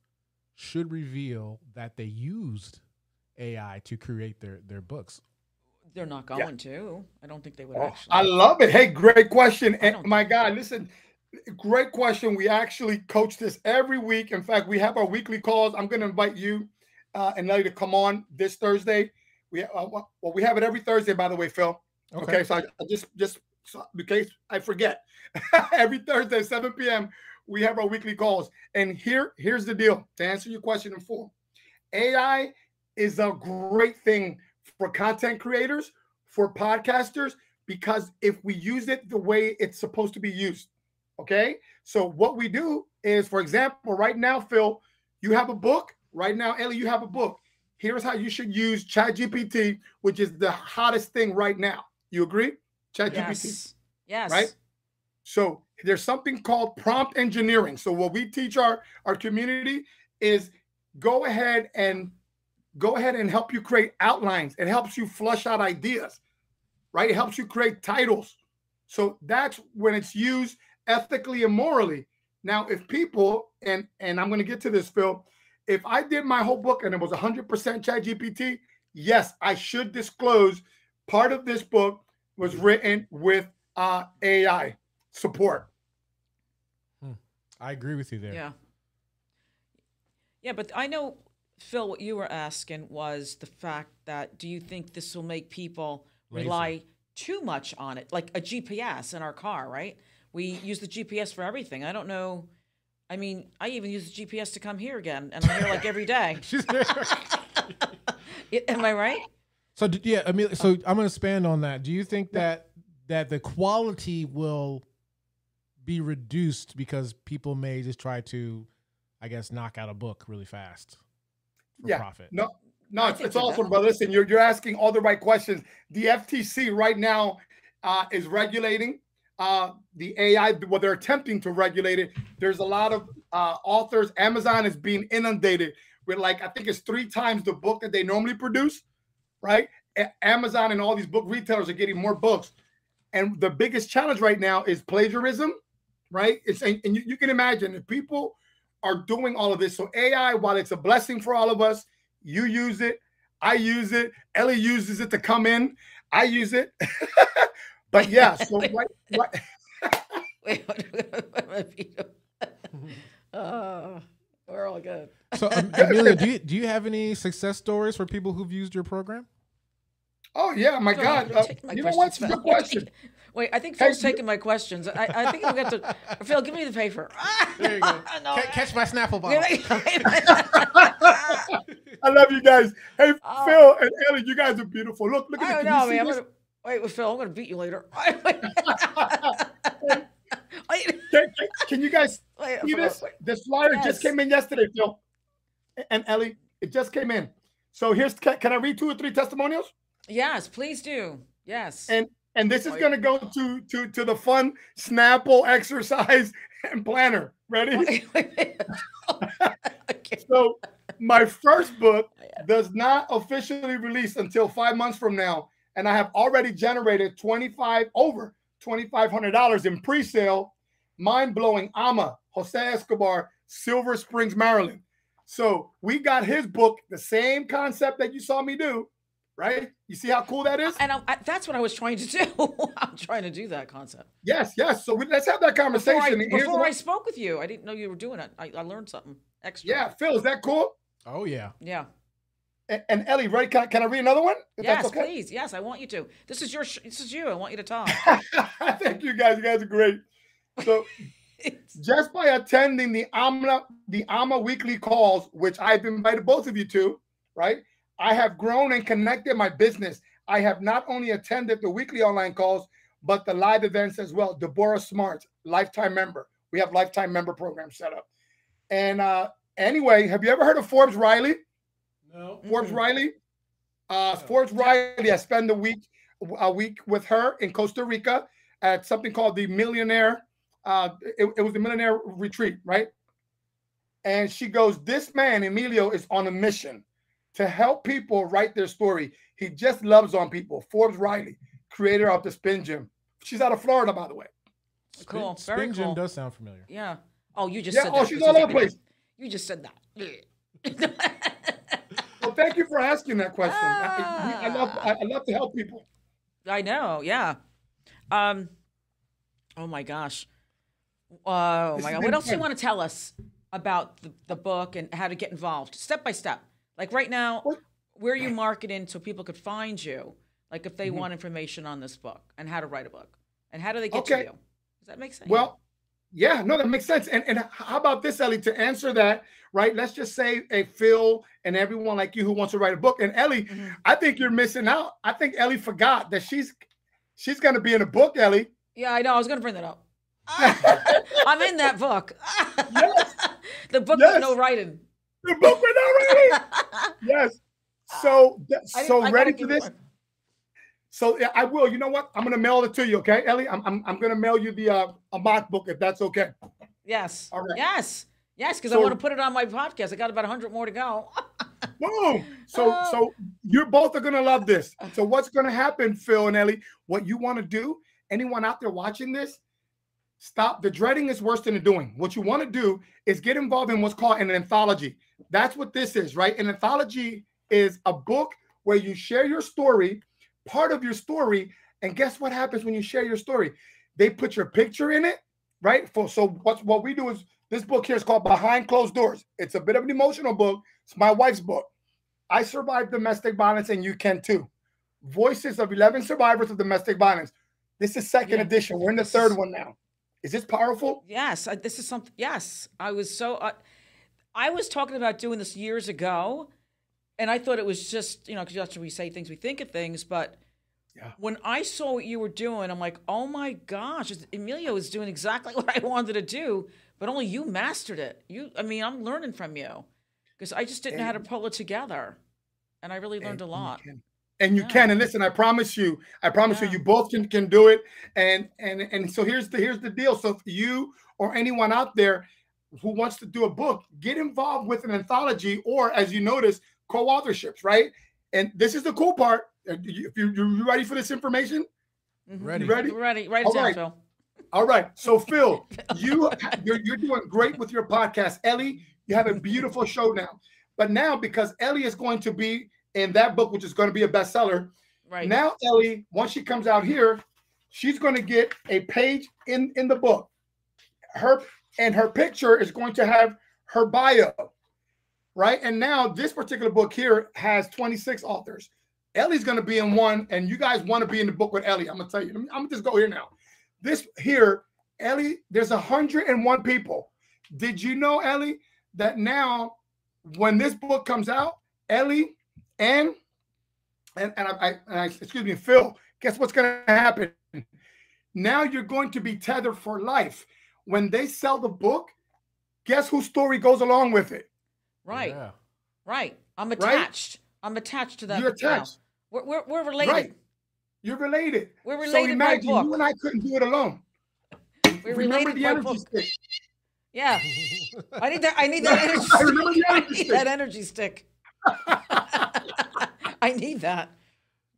should reveal that they used AI to create their their books? They're not Yeah. going to. I don't think they would Oh, actually. I love it. Hey, great question. And my God, listen, great question. We actually coach this every week. In fact, we have our weekly calls. I'm going to invite you uh, and Ellie to come on this Thursday. We uh, well, we have it every Thursday, by the way, Phil. Okay, so I, I just just so, in case I forget, <laughs> every Thursday, 7 p.m. We have our weekly calls. And here, here's the deal to answer your question in full. AI is a great thing for content creators, for podcasters, because if we use it the way it's supposed to be used. Okay. So what we do is, for example, right now, Phil, you have a book. Right now, Ellie, you have a book. Here's how you should use ChatGPT, which is the hottest thing right now. You agree? ChatGPT. yes. Yes. Right? So there's something called prompt engineering. So what we teach our our community is go ahead and go ahead and help you create outlines. It helps you flush out ideas, right? It helps you create titles. So that's when it's used ethically and morally. Now, if people and and I'm going to get to this, Phil, if I did my whole book and it was 100% ChatGPT, yes, I should disclose part of this book was written with uh, AI support. I agree with you there. Yeah. Yeah, but I know, Phil, what you were asking was the fact that do you think this will make people Lazy. rely too much on it? Like a GPS in our car, right? We use the GPS for everything. I don't know. I mean, I even use the GPS to come here again, and I'm here like every day. <laughs> <laughs> Am I right? So yeah, I mean, so I'm going to expand on that. Do you think that that the quality will be reduced because people may just try to, I guess, knock out a book really fast for Yeah. profit? No, no, it's, think it's awesome, better. brother. Listen, you're, you're asking all the right questions. The FTC right now uh, is regulating uh, the AI. Well, they're attempting to regulate it. There's a lot of uh, authors. Amazon is being inundated with like I think it's three times the book that they normally produce. Right? A- Amazon and all these book retailers are getting more books, and the biggest challenge right now is plagiarism. Right? It's and, and you, you can imagine if people are doing all of this. So AI, while it's a blessing for all of us, you use it, I use it, Ellie uses it to come in, I use it. <laughs> but yeah, so <laughs> right, right, <laughs> Wait, what- oh, we're all good. So um, Emilio, do you do you have any success stories for people who've used your program? Oh yeah, my Phil, God! you're Uh, my you know what? questions, Good question. Wait, I think Phil's you- taking my questions. I, I think we got to. <laughs> Phil, give me the paper. <laughs> There you go. <laughs> No, Ca- catch my Snapple bottle. I love you guys. Hey, Oh. Phil and Ellie, you guys are beautiful. Look, look I at don't know, Can man. I'm gonna, wait, with Phil, I'm gonna beat you later. Can, can- can you guys wait, see this? wait. This flyer Yes. just came in yesterday, Phil and Ellie. It just came in. So here's. Can, can I read two or three testimonials? Yes, please do. Yes. And and this is oh, going to go to to to the fun Snapple <laughs> exercise and planner. Ready? Wait, wait, wait. <laughs> okay. So my first book oh, does not officially release until five months from now, and I have already generated twenty five over twenty five hundred dollars in pre sale. Mind blowing, Ama Jose Escobar, Silver Springs, Maryland. So we got his book, the same concept that you saw me do, right? You see how cool that is? And I, I, that's what I was trying to do. <laughs> I'm trying to do that concept. Yes, yes. So we, let's have that Before, conversation. I, before what- I spoke with you, I didn't know you were doing it. I, I learned something extra. yeah, Phil, is that cool? Oh yeah. Yeah. And, and Ellie, right? Can, I- can I read another one? If Yes, that's okay? please. Yes, I want you to. This is your. Sh- this is you. I want you to talk. <laughs> Thank you guys. You guys are great. So <laughs> just by attending the AMA the AMA weekly calls, which I've invited both of you to, right? I have grown and connected my business. I have not only attended the weekly online calls, but the live events as well. Deborah Smart, lifetime member. We have lifetime member program set up. And uh, anyway, have you ever heard of Forbes Riley? No. Forbes Mm-mm. Riley. Uh, Forbes Riley. I spend a week a week with her in Costa Rica at something called the Millionaire. Uh, it, it was the Millionaire Retreat, right? And she goes, "This man Emilio is on a mission to help people write their story. He just loves on people." Forbes Riley, creator of the Spin Gym. She's out of Florida, by the way. Cool. Spin, Very Spin Gym does sound familiar. Yeah. Oh, you just Yeah. said Oh, that. she's all over the place. You just said that. <laughs> <laughs> Well, thank you for asking that question. I, I love I, I love to help people. I know. Yeah. Um. Oh my gosh. Oh This my god. What else do you want to tell us about the, the book and how to get involved, step by step? Like right now, What- where are you marketing so people could find you? Like if they Mhm. want information on this book and how to write a book, and how do they get Okay. to you? Does that make sense? Well, yeah, no, that makes sense. And and how about this, Ellie? To answer that, right? Let's just say a Phil and everyone like you who wants to write a book. And Ellie, Mhm. I think you're missing out. I think Ellie forgot that she's she's gonna be in a book, Ellie. Yeah, I know. I was going to bring that up. <laughs> I'm in that book. Yes. <laughs> the book Yes. with no writing. The book no writing. Yes. So so ready for this? one. So yeah, I will. You know what? I'm gonna mail it to you, okay, Ellie? I'm I'm, I'm gonna mail you the uh, a mock book if that's okay. Yes. All right. Yes. Yes, because I want to put it on my podcast. I got about 100 more to go. <laughs> Boom. So Oh. so you're both are gonna love this. So what's gonna happen, Phil and Ellie? What you want to do? Anyone out there watching this? Stop. The dreading is worse than the doing. What you want to do is get involved in what's called an anthology. That's what this is, right? An anthology is a book where you share your story, part of your story, and guess what happens when you share your story? They put your picture in it, right? For so what what we do is this book here is called Behind Closed Doors. It's a bit of an emotional book. It's my wife's book. I survived domestic violence, and you can too. Voices of 11 survivors of domestic violence. This is second Yeah. edition. We're in the third one now. Is this powerful? yes, I, this is something. Yes, I was so. Uh, I was talking about doing this years ago, and I thought it was just you know because that's we say things, we think of things, but. Yeah. When I saw what you were doing, I'm like, oh my gosh, Emilio is doing exactly <laughs> what I wanted to do, but only you mastered it. You, I mean, I'm learning from you because I just didn't know how to pull it together, and I really learned a And lot. can. And you Yeah. can. And listen, I promise you, I promise Yeah. you, you both can, can do it. And and and so here's the here's the deal. So if you or anyone out there who wants to do a book, get involved with an anthology or as you notice, co-authorships, right? And this is the cool part. Uh, you- If you you ready for this information? Mhm. Ready. You ready? Ready, write it All down, right. Phil. All right. So <laughs> Phil, you you're, you're doing great with your podcast. Ellie, you have a <laughs> beautiful show now. But now because Ellie is going to be in that book, which is going to be a bestseller, Right. now Ellie, once she comes out here, she's going to get a page in in the book. Her and her picture is going to have her bio. right? And now this particular book here has 26 authors. Ellie's going to be in one, and you guys want to be in the book with Ellie. I'm going to tell you. I'm going to just go here now. This here, Ellie, there's 101 people. Did you know, Ellie, that now when this book comes out, Ellie and and and I, I, and I excuse me, Phil, guess what's going to happen? Now you're going to be tethered for life. When they sell the book, guess whose story goes along with it? Right. Yeah. Right. I'm Right? attached. I'm attached to that. You're attached. We're, we're, we're related. Right. You're related. We're So related by imagine book. you and I couldn't do it alone. <laughs> We're Remember related the by energy book. stick. Yeah. I need that. I need that <laughs> energy I stick. remember the <laughs> I energy need stick. that energy stick. <laughs> I need that.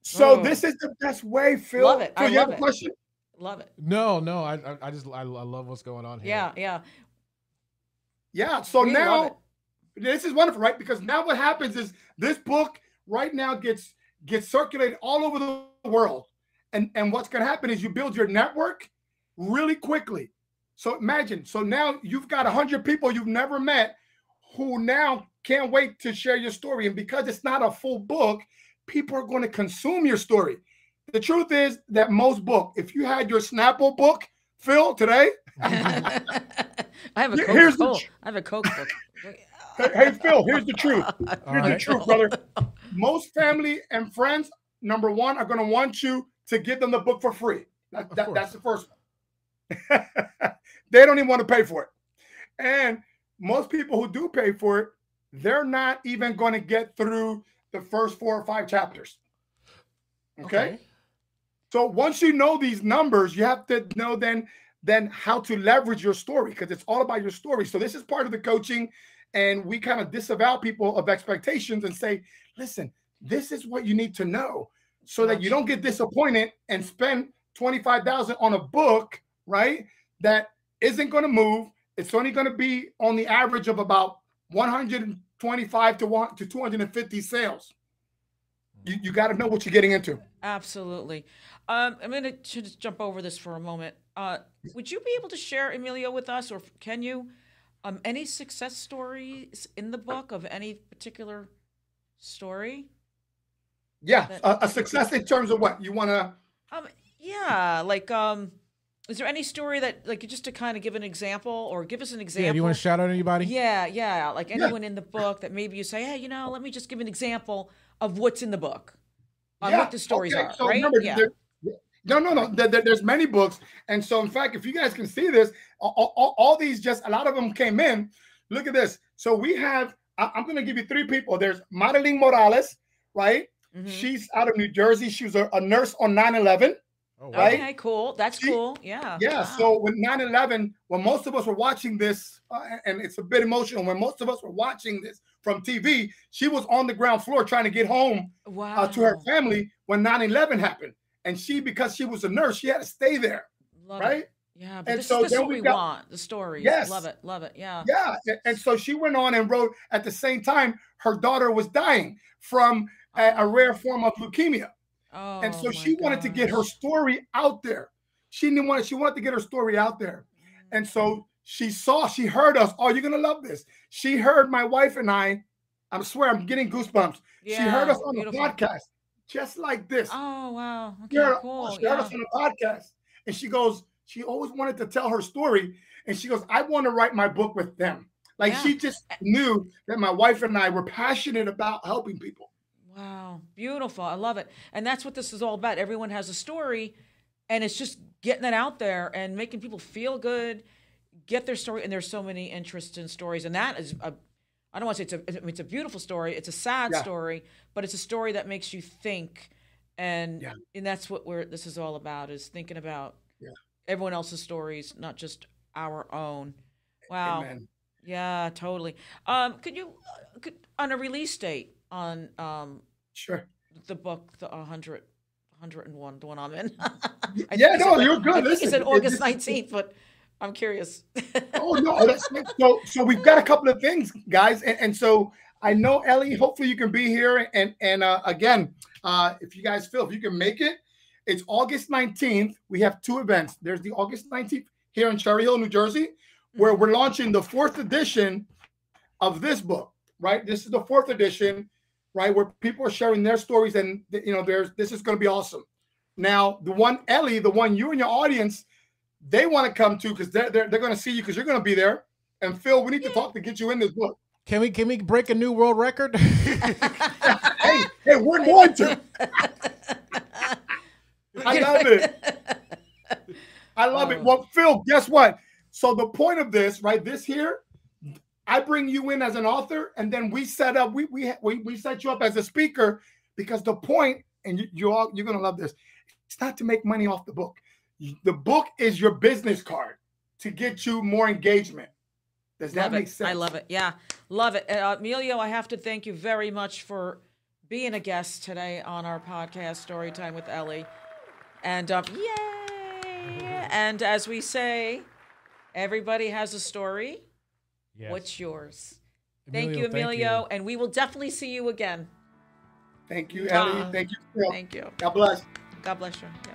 So Oh. this is the best way, Phil. Love it. Phil, I you have a it. question? Love it. No, no, I, I, I just, I, I love what's going on here. Yeah. Yeah. Yeah. So We now this is wonderful, right? Because now what happens is this book right now gets gets circulated all over the world. And and what's going to happen is you build your network really quickly. So imagine, so now you've got 100 people you've never met who now can't wait to share your story and because it's not a full book, people are going to consume your story. The truth is that most book, if you had your Snapple book, Phil, today, <laughs> I have a Coke. here's the full. tr- I have a Coke book. hey, hey, Phil, here's the truth. All <laughs> Here's the truth, brother. Most family and friends, number one, are going to want you to give them the book for free. That, that- that's the first one. <laughs> they don't even want to pay for it. And most people who do pay for it, they're not even going to get through the first four or five chapters. okay? So once you know these numbers, you have to know then then how to leverage your story because it's all about your story. So this is part of the coaching, and we kind of disavow people of expectations and say, listen, this is what you need to know so that you don't get disappointed and spend 25,000 on a book, right? That isn't going to move. It's only going to be on the average of about 125 to one to 250 sales. You, you got to know what you're getting into. Absolutely. Um, I'm going to just jump over this for a moment. Uh, would you be able to share, Emilio, with us, or can you, um, any success stories in the book of any particular story? Yeah, That- a, a success in terms of what you want to. Um, yeah, like, um, is there any story that, like, just to kind of give an example, or give us an example? Yeah, do you want to shout out anybody? Yeah, yeah, like anyone in the book that maybe you say, hey, you know, let me just give an example of what's in the book, on yeah, what the stories okay, are, so right? remember, yeah. there- no, no, no. There, there- there's many books, and so in fact, if you guys can see this, all, all, all these just a lot of them came in. Look at this. So we have. I, I'm going to give you three people. There's Madeline Morales, right? Mhm. She's out of New Jersey. She was a, a nurse on 9/11. Oh, wow. right? Okay, cool. That's She- cool. Yeah. Yeah. Wow. So when 9/11, when most of us were watching this, uh, and it's a bit emotional, when most of us were watching this from TV, she was on the ground floor trying to get home wow. uh, to her family when 9-11 happened and she because she was a nurse she had to stay there Love it. right Yeah, but And this, so is, this what we we got- want. The story. Yes. Love it. Love it. Yeah. yeah and- and so she went on and wrote at the same time her daughter was dying from a, a rare form of leukemia Oh, and so she wanted to get her story out there she didn't want she wanted to get her story out there mm. and so she saw she heard us oh you're gonna love this she heard my wife and i i swear i'm getting goosebumps she heard us on beautiful. the podcast just like this Oh wow. Okay, She heard- cool. she heard Yeah. us on the podcast, and she goes, she always wanted to tell her story, and she goes, I want to write my book with them. Like Yeah. she just knew that my wife and I were passionate about helping people. Wow. Beautiful. I love it. And that's what this is all about. Everyone has a story and it's just getting it out there and making people feel good, get their story. And there's so many interesting stories. And that is a I don't want to say it's a it's a beautiful story. It's a sad Yeah. story, but it's a story that makes you think. And Yeah. and that's what we're this is all about is thinking about Yeah. everyone else's stories, not just our own. Wow. Amen. Yeah, totally. Um, could you, uh, could on a release date on um Sure. the book, the 100, 101, the one I'm in? <laughs> Yeah, no, you're good. I Listen, said it- August 19th, but I'm curious. <laughs> Oh no, that's so so we've got a couple of things, guys. And, and so I know Ellie, hopefully you can be here. And and uh, again, uh, if you guys feel if you can make it, it's August 19th. We have two events. There's the August 19th here in Cherry Hill, New Jersey, where we're launching the fourth edition of this book. right? This is the fourth edition, right? Where people are sharing their stories, and you know, there's this is going to be awesome. Now, the one Ellie, the one you and your audience, they want to come to because they're they're, they're going to see you because you're going to be there. And Phil, we need to talk to get you in this book. Can we can we break a new world record? <laughs> hey, hey, we're going to. <laughs> I love it. I love it. Uh. Well, Phil, guess what? So the point of this, right? This here, I bring you in as an author, and then we set up. We we we, we set you up as a speaker because the point, and you, you all you're gonna love this. It's not to make money off the book. The book is your business card to get you more engagement. Does that love make it. sense? I love it. Yeah, love it. Uh, Emilio, I have to thank you very much for being a guest today on our podcast, Storytime with Ellie. And um, yay! <laughs> And as we say, everybody has a story. Yes. What's yours? Thank Emilio, you, Emilio. And we will definitely see you again. Thank you, Ellie. Ah. Thank you, Phil. Thank you. God bless. God bless you. Yeah.